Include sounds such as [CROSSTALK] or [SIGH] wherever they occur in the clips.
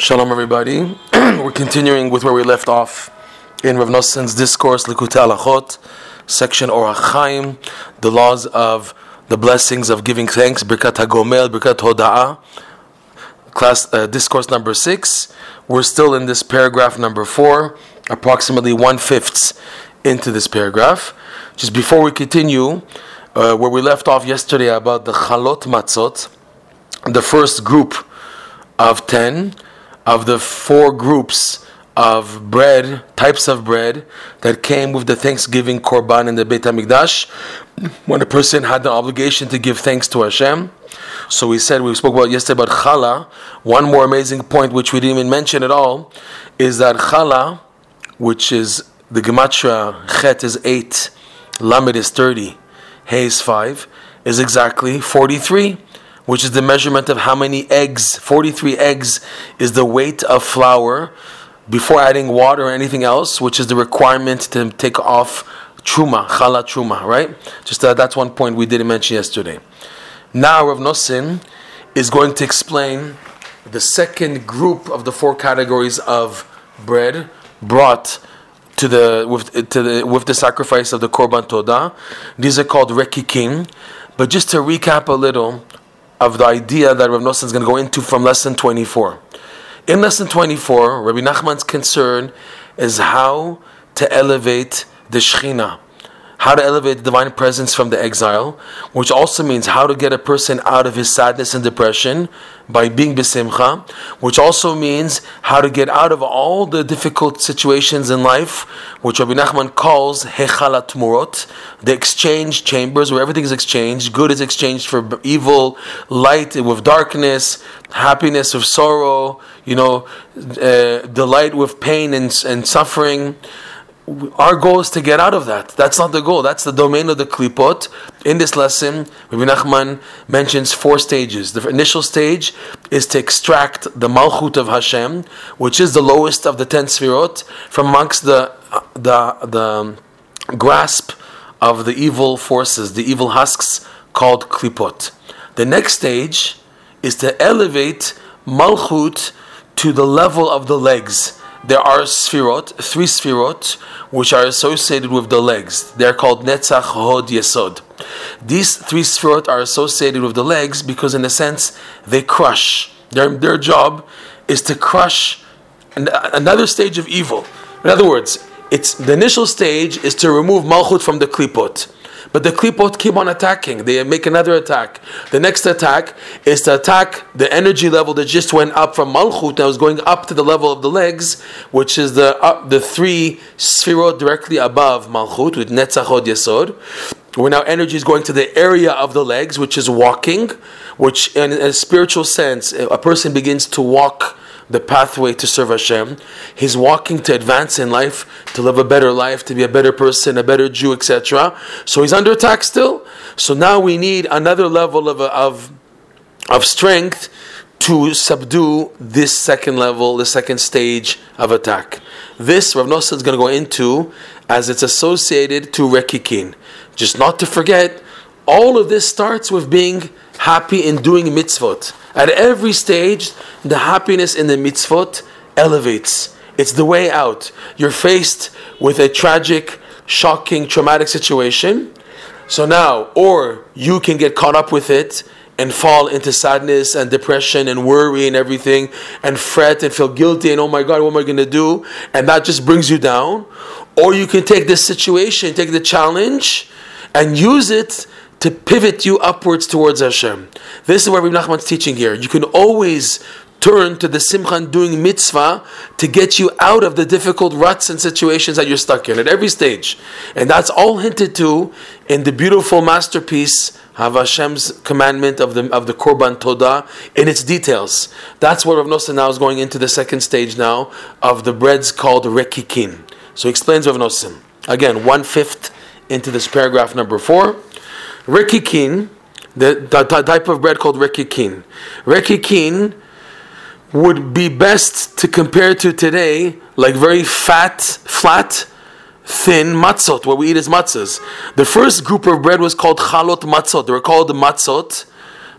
Shalom, everybody. [CLEARS THROAT] We're continuing with where we left off in Rav Noson's discourse, Likutei Halachot, section Or HaChaim, the laws of the blessings of giving thanks, Birkat HaGomel, Birkat Hoda'ah, class uh, discourse number six. We're still in this paragraph number four, approximately one fifth into this paragraph. Just before we continue, uh, where we left off yesterday about the Chalot Matzot, the first group of ten of the four groups of bread, types of bread that came with the Thanksgiving Korban in the Beit HaMikdash, when a person had the obligation to give thanks to Hashem. So we said, we spoke about yesterday about challah. One more amazing point, which we didn't even mention at all, is that challah, which is the gematria, chet is 8, lamed is 30, hay is 5, is exactly 43 which is the measurement of how many eggs, 43 eggs is the weight of flour before adding water or anything else, which is the requirement to take off truma, chala truma, right? Just uh, that's one point we didn't mention yesterday. Now Rav Noson is going to explain the second group of the four categories of bread brought to the with to the with the sacrifice of the korban todah. These are called rekikim. But just to recap a little, of the idea that Rav Nosson is going to go into from lesson 24. In lesson 24, Rabbi Nachman's concern is how to elevate the Shekhinah, how to elevate the divine presence from the exile, which also means how to get a person out of his sadness and depression by being besimcha, which also means how to get out of all the difficult situations in life, which Rabbi Nachman calls hechalat murot, the exchange chambers where everything is exchanged, good is exchanged for evil, light with darkness, happiness with sorrow, you know, uh, delight with pain and, and suffering our goal is to get out of that. That's not the goal. That's the domain of the klipot. In this lesson, Rabbi Nachman mentions four stages. The initial stage is to extract the malchut of Hashem, which is the lowest of the ten sfirot, from amongst the the the grasp of the evil forces, the evil husks called klipot. The next stage is to elevate malchut to the level of the legs there are sfirot, three sfirot, which are associated with the legs. They're called Netzach, Hod, Yesod. These three sfirot are associated with the legs because, in a sense, they crush. Their, their job is to crush another stage of evil. In other words, it's the initial stage is to remove malchut from the klipot. But the klipot keep on attacking. They make another attack. The next attack is to attack the energy level that just went up from malchut that was going up to the level of the legs, which is the uh, the three sphirot directly above malchut with Netzach Hod yesod. Where now energy is going to the area of the legs, which is walking, which in a spiritual sense, a person begins to walk the pathway to serve Hashem. He's walking to advance in life, to live a better life, to be a better person, a better Jew, etc. So he's under attack still. So now we need another level of, of, of strength to subdue this second level, the second stage of attack. This Rav Nosson is going to go into as it's associated to Rekikin. Just not to forget, all of this starts with being happy in doing mitzvot. At every stage, the happiness in the mitzvot elevates. It's the way out. You're faced with a tragic, shocking, traumatic situation. So now, or you can get caught up with it and fall into sadness and depression and worry and everything and fret and feel guilty and oh my God, what am I going to do? And that just brings you down. Or you can take this situation, take the challenge, and use it to pivot you upwards towards Hashem. This is where Rabbi Nachman's teaching here. You can always turn to the simchan doing mitzvah to get you out of the difficult ruts and situations that you're stuck in at every stage. And that's all hinted to in the beautiful masterpiece of Hashem's commandment of the of the Korban Todah in its details. That's where Rav Nosson now is going into the second stage now of the breads called rekikin. So he explains Rav Nosson. Again, one fifth into this paragraph number four. Rekikin, the, the, the, type of bread called rekikin. Rekikin would be best to compare to today, like very fat, flat, thin matzot, what we eat is matzahs. The first group of bread was called chalot matzot. They were called matzot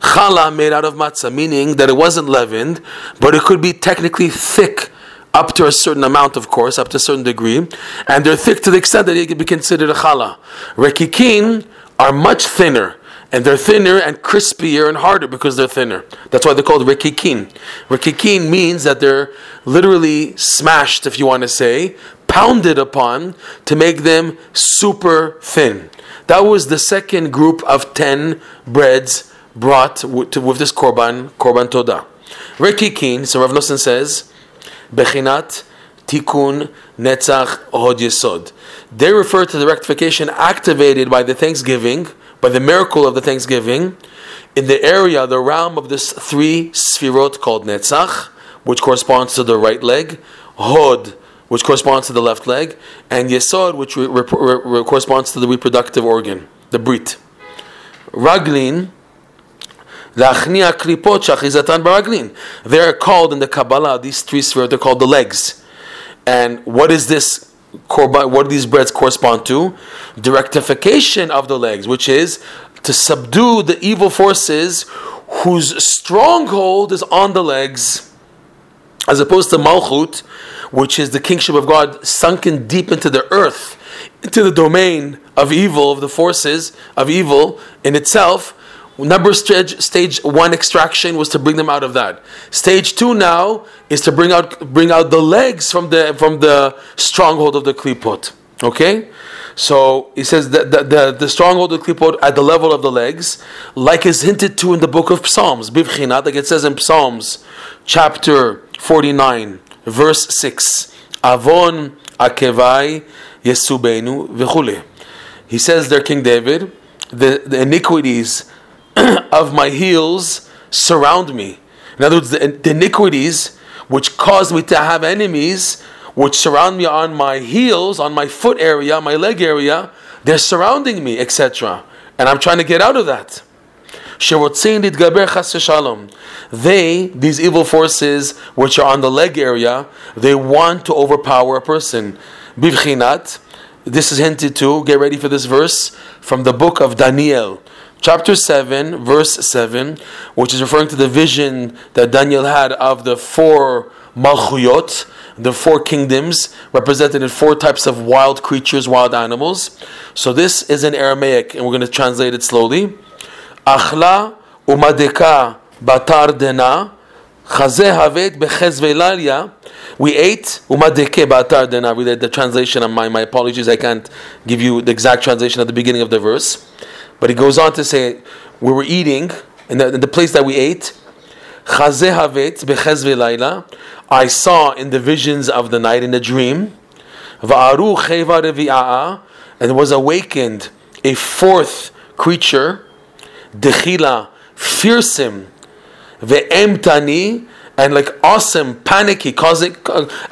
challah made out of matzah, meaning that it wasn't leavened, but it could be technically thick up to a certain amount, of course, up to a certain degree, and they're thick to the extent that it could be considered a challah. Rekikin are much thinner, and they're thinner and crispier and harder because they're thinner. That's why they're called rekikin. Rekikin means that they're literally smashed, if you want to say, pounded upon to make them super thin. That was the second group of ten breads brought with, with this korban, korban toda. Rekikin, so Rav Nosson says, Bechinat Tikun Netzach Hod Yesod. They refer to the rectification activated by the thanksgiving, by the miracle of the thanksgiving, in the area, the realm of this three sfirot called Netzach, which corresponds to the right leg, Hod, which corresponds to the left leg, and Yesod, which re- re- re- corresponds to the reproductive organ, the Brit. Raglin, L'achnia klipot shachizatan baraglin. They're called in the Kabbalah, these three spheres, they're called the legs. And what is this what do these breads correspond to? The rectification of the legs, which is to subdue the evil forces whose stronghold is on the legs, as opposed to Malchut, which is the kingship of God sunken deep into the earth, into the domain of evil, of the forces of evil in itself Number stage stage one extraction was to bring them out of that. Stage two now is to bring out bring out the legs from the from the stronghold of the klipot. Okay, so he says that the, the, the stronghold of the klipot at the level of the legs, like is hinted to in the book of Psalms, bivchinat, like it says in Psalms, chapter forty nine, verse six, avon akevai yesubenu v'chule. He says there, King David, the, the iniquities [CLEARS THROAT] of my heels surround me. In other words, the, the iniquities which cause me to have enemies, which surround me on my heels, on my foot area, my leg area, they're surrounding me, etc. And I'm trying to get out of that. They, these evil forces which are on the leg area, they want to overpower a person. This is hinted to, get ready for this verse, from the book of Daniel chapter 7, verse 7, which is referring to the vision that Daniel had of the four malchuyot, the four kingdoms, represented in four types of wild creatures, wild animals. So this is in Aramaic, and we're going to translate it slowly. Achla umadeka batar dena. We ate umadeke batar dena. The translation of my, my apologies, I can't give you the exact translation at the beginning of the verse. But he goes on to say, we were eating in the, in the place that we ate. I saw in the visions of the night in a dream, and was awakened a fourth creature, dechila, fearsome, ve'emtani, and like awesome, panicky, causing,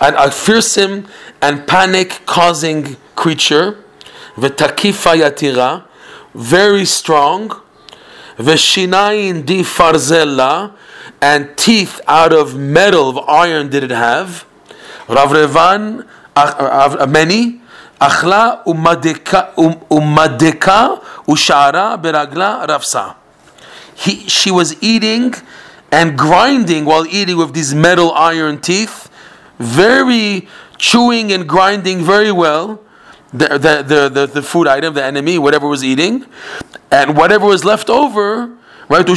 and a fearsome and panic causing creature, ve'takifa yatira, very strong. Veshinayin di farzella, and teeth out of metal, of iron did it have. Rav Revan, uh, many. Achla um, umadeka ushara beragla rafsa. He, she was eating and grinding while eating with these metal iron teeth, very chewing and grinding very well the, the, the, the, food item, the enemy, whatever was eating, and whatever was left over, right?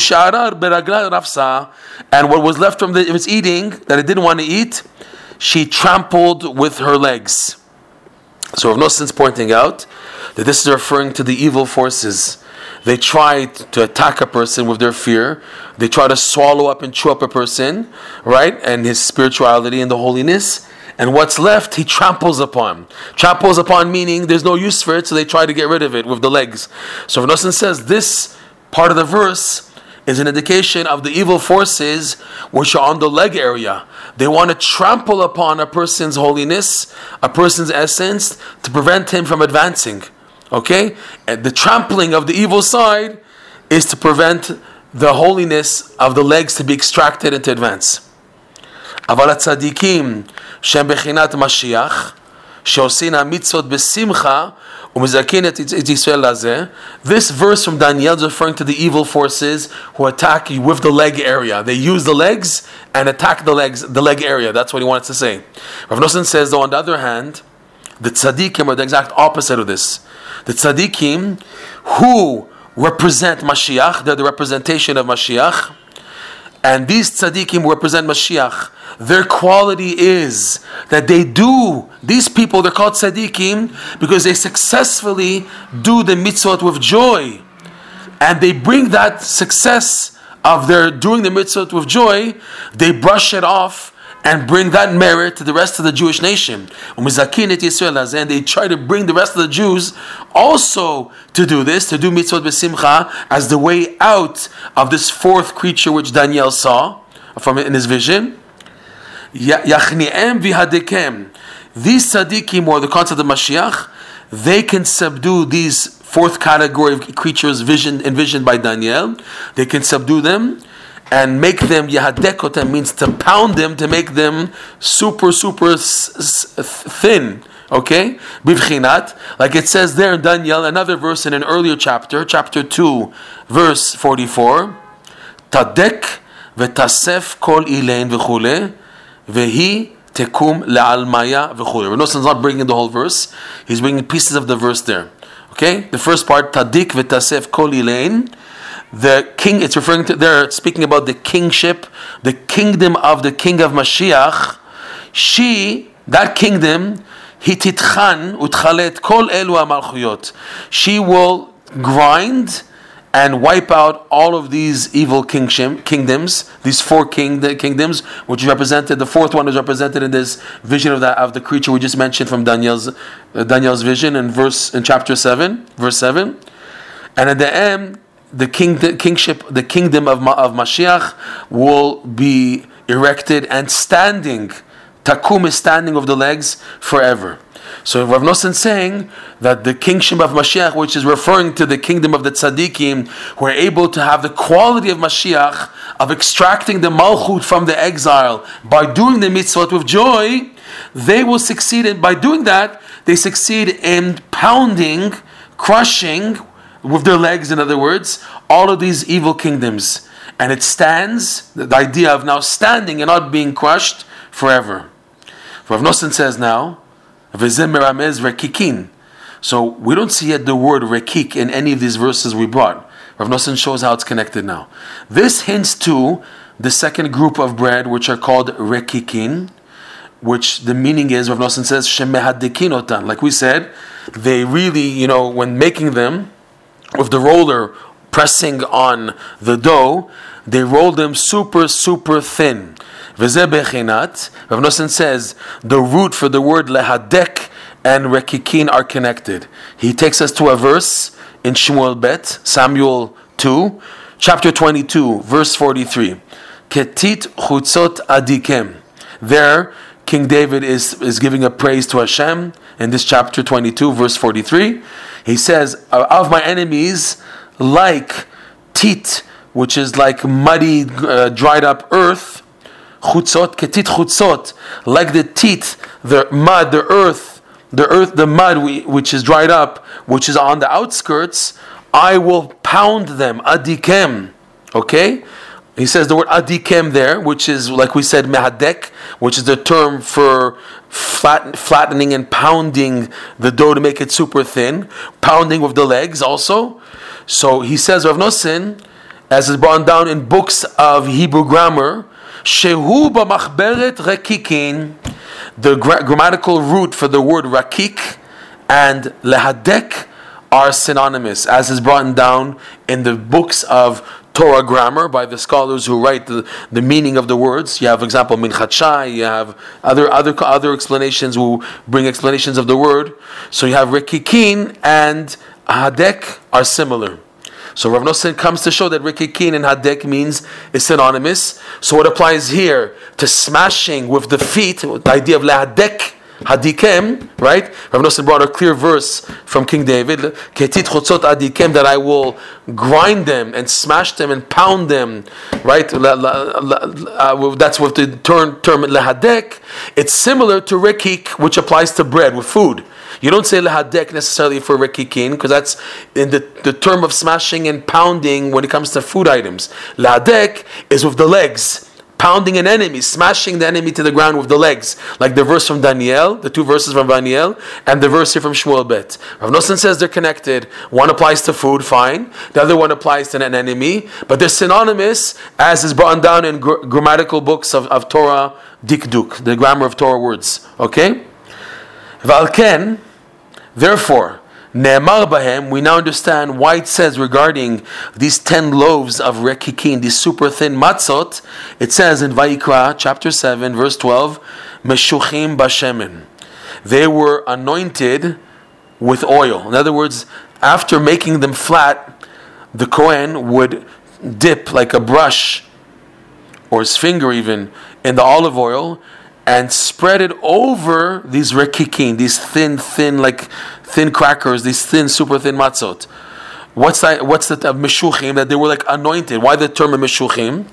And what was left from the, its eating that it didn't want to eat, she trampled with her legs. So Rav Nosson's pointing out that this is referring to the evil forces. They try to attack a person with their fear. They try to swallow up and chew up a person, right? And his spirituality and the holiness and what's left he tramples upon. Tramples upon meaning there's no use for it, so they try to get rid of it with the legs. So Rav Nosson says this part of the verse is an indication of the evil forces which are on the leg area. They want to trample upon a person's holiness, a person's essence, to prevent him from advancing. Okay? And the trampling of the evil side is to prevent the holiness of the legs to be extracted and to advance. אבל הצדיקים שהם בחינת משיח, שעושים המצוות בשמחה ומזכין את את ישראל לזה. This verse from Daniel is referring to the evil forces who attack you with the leg area. They use the legs and attack the legs, the leg area. That's what he wanted to say. Rav Nosson says, though, on the other hand, the tzaddikim are the exact opposite of this. The tzaddikim who represent Mashiach, they're the representation of Mashiach, and these tzaddikim represent Mashiach. Their quality is that they do, these people, they're called tzaddikim because they successfully do the mitzvot with joy. And they bring that success of their doing the mitzvot with joy, they brush it off and bring that merit to the rest of the Jewish nation. And they try to bring the rest of the Jews also to do this, to do mitzvot besimcha as the way out of this fourth creature which Daniel saw from in his vision. Vihadekem. These tzaddikim, or the concept of Mashiach, they can subdue these fourth category of creatures vision, envisioned by Daniel. They can subdue them and make them yahadekotem means to pound them to make them super super s- s- thin. Okay, bivchinat, like it says there in Daniel, another verse in an earlier chapter, chapter two, verse forty-four. Tadek v'tasef kol ilain v'chule vehi tekum le'almaya v'chule. Renoson's not bringing the whole verse; he's bringing pieces of the verse there. Okay, the first part tadik v'tasef kol ilain the king, it's referring to, they're speaking about the kingship, the kingdom of the king of Mashiach. She, that kingdom, hititchan utchalet kol elu amalchuyot. She will grind and wipe out all of these evil kingship, kingdoms, these four king, the kingdoms, which is represented, the fourth one is represented in this vision of, that, of the creature we just mentioned from Daniel's, uh, Daniel's vision in verse, in chapter 7, verse 7. And at the end, the king, the kingship, the kingdom of, of Mashiach will be erected and standing. Takum is standing of the legs forever. So Rav Nosson saying that the kingship of Mashiach, which is referring to the kingdom of the tzaddikim, who are able to have the quality of Mashiach, of extracting the malchut from the exile by doing the mitzvot with joy, they will succeed and by doing that, they succeed in pounding, crushing, with their legs, in other words, all of these evil kingdoms. And it stands, the idea of now standing and not being crushed forever. Rav Nosson says now, rekikin. So we don't see yet the word rekik in any of these verses we brought. Rav Nosson shows how it's connected now. This hints to the second group of bread, which are called rekikin, which the meaning is, Rav Nosson says. Like we said, they really, you know, when making them, with the roller pressing on the dough, they roll them super, super thin. V'zeh bechinat. Rav Nosson says the root for the word lehadek and rekikin are connected. He takes us to a verse in Shmuel Bet, Samuel 2, chapter 22, verse 43. Ketit chutzot adikem. There, King David is, is giving a praise to Hashem in this chapter 22, verse 43. He says, Of my enemies, like tit, which is like muddy, uh, dried up earth, chutzot, ketit chutzot, like the tit, the mud, the earth, the earth, the mud which is dried up, which is on the outskirts, I will pound them, adikem. Okay? He says the word adikem there, which is, like we said, mehadek, which is the term for flat, flattening and pounding the dough to make it super thin, pounding with the legs also. So he says, Rav Nosson, as is brought down in books of Hebrew grammar, shehu b'machberet rekikin, the gra- grammatical root for the word rakik and lehadek are synonymous, as is brought down in the books of Torah grammar by the scholars who write the, the meaning of the words. You have, for example, Minchat Shai, you have other, other, other explanations who bring explanations of the word. So you have Rikikin and Hadek are similar. So Rav Nosson comes to show that Rikikin and Hadek means is synonymous. So what applies here to smashing with the feet, the idea of Lahadek, hadikem, right? Rav Nosson brought a clear verse from King David, ketit chotzot hadikem, that I will grind them and smash them and pound them, right? Uh, that's what the term, term lehadek. It's similar to rekik, which applies to bread with food. You don't say lehadek necessarily for rekikin, because that's in the, the term of smashing and pounding when it comes to food items. Lehadek is with the legs pounding an enemy, smashing the enemy to the ground with the legs, like the verse from Daniel, the two verses from Daniel, and the verse here from Shmuel Bet. Rav Nosson says they're connected. One applies to food, fine. The other one applies to an enemy, but they're synonymous, as is brought down in gr- grammatical books of, of Torah Dikduk, the grammar of Torah words. Okay? Valken, therefore, Ne'emar bahem, we now understand why it says regarding these ten loaves of rekikin, these super thin matzot, it says in Vayikra chapter 7, verse 12, Meshuchim bashemen. They were anointed with oil. In other words, after making them flat, the Kohen would dip like a brush, or his finger even, in the olive oil and spread it over these rekikin, these thin, thin, like thin crackers, these thin, super thin matzot. What's that? What's the uh, meshuchim that they were like anointed? Why the term meshuchim?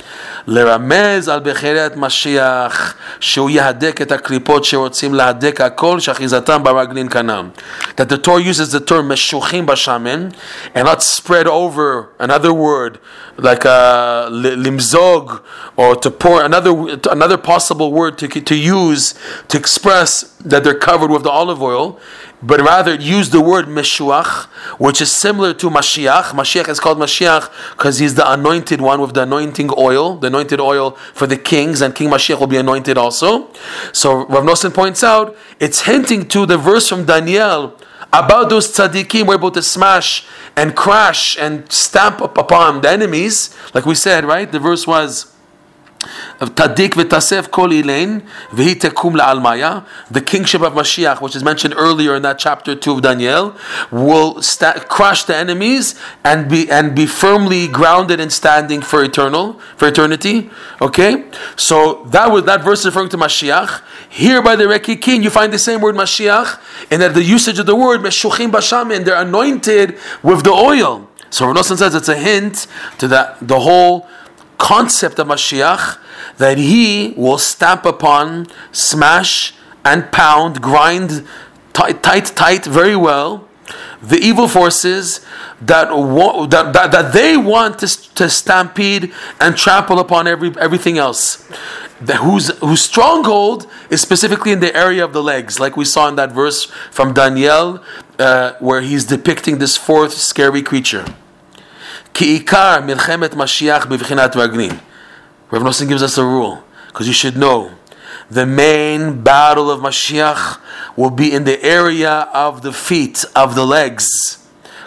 לרמז על בחירת משיח שהוא יהדק את הקליפות שרוצים להדק הכל שאחיזתם ברגלין כנם. That the Torah uses the term meshuchim bashamen and not spread over another word like uh, limzog or to pour another another possible word to, to use to express that they're covered with the olive oil but rather use the word Meshuach, which is similar to Mashiach. Mashiach is called Mashiach because he's the anointed one with the anointing oil, the anointed oil for the kings, and King Mashiach will be anointed also. So Rav Nosson points out it's hinting to the verse from Daniel about those tzaddikim were able to smash and crash and stamp upon the enemies. Like we said, right? The verse was. Tadik v'tasef kol ilain v'hi tekum la'almaya. The kingship of Mashiach, which is mentioned earlier in that chapter two of Daniel, will sta- crush the enemies and be and be firmly grounded and standing for eternal for eternity. Okay, so that was that verse referring to Mashiach. Here by the Rekikin, you find the same word Mashiach, and that the usage of the word Meshuchim Bashamin, they're anointed with the oil. So Rav says it's a hint to that the whole concept of Mashiach that he will stamp upon, smash, and pound, grind tight, tight, tight, very well the evil forces that, wa- that, that, that, they want to, to stampede and trample upon every, everything else. The, whose, whose stronghold is specifically in the area of the legs, like we saw in that verse from Daniel, uh, where he's depicting this fourth scary creature. Ki'ikar milchemet Mashiach bivchinat raglim. Rav Nosson gives us a rule, because you should know. The main battle of Mashiach will be in the area of the feet, of the legs.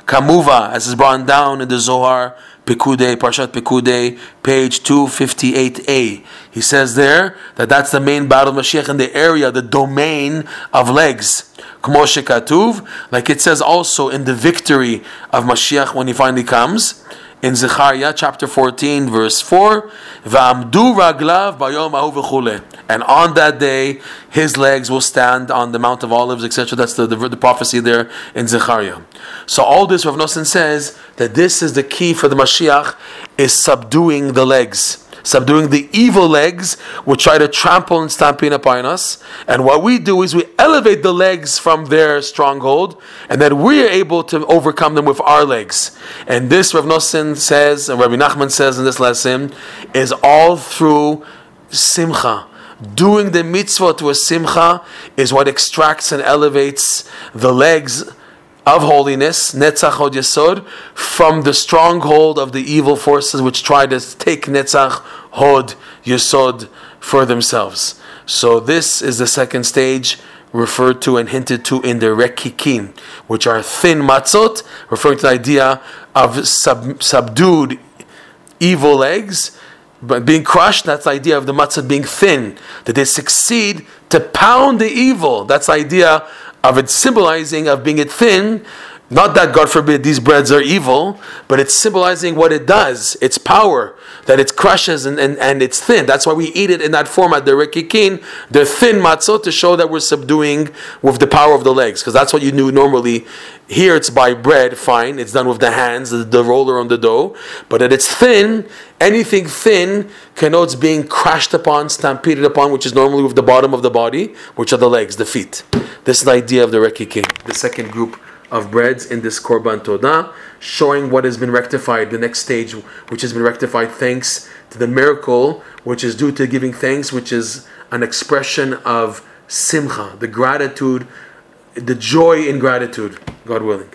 Kamuva, as is brought down in the Zohar, Pekude, Parshat Pekude, page 258a. He says there that that's the main battle of Mashiach in the area, the domain of legs. Katuv, like it says also in the victory of Mashiach when he finally comes in Zechariah chapter 14, verse 4, V'amdu raglav bayom ahu And on that day, his legs will stand on the Mount of Olives, etc. That's the, the, the, prophecy there in Zechariah. So all this, Rav Nosson says that this is the key for the Mashiach, is subduing the legs subduing the evil legs which try to trample and stampede upon us. And what we do is we elevate the legs from their stronghold, and then we are able to overcome them with our legs. And this, Rav Nosson says, and Rabbi Nachman says in this lesson, is all through simcha. Doing the mitzvah to a simcha is what extracts and elevates the legs of holiness, Netzach Hod Yesod, from the stronghold of the evil forces which try to take Netzach Hod Yesod for themselves. So this is the second stage referred to and hinted to in the Rekikin, which are thin matzot, referring to the idea of sub, subdued evil legs, but being crushed, that's the idea of the matzot being thin, that they succeed to pound the evil. That's the idea of it symbolizing of being it thin Not that, God forbid, these breads are evil, but it's symbolizing what it does, its power, that it crushes and, and, and it's thin. That's why we eat it in that format, the rekikin, the thin matzot, to show that we're subduing with the power of the legs, because that's what you do normally. Here it's by bread, fine, it's done with the hands, the, the roller on the dough, but that it's thin, anything thin connotes being crashed upon, stampeded upon, which is normally with the bottom of the body, which are the legs, the feet. This is the idea of the rekikin, the second group of breads in this Korban Todah, showing what has been rectified, the next stage, which has been rectified thanks to the miracle, which is due to giving thanks, which is an expression of simcha, the gratitude, the joy in gratitude, God willing.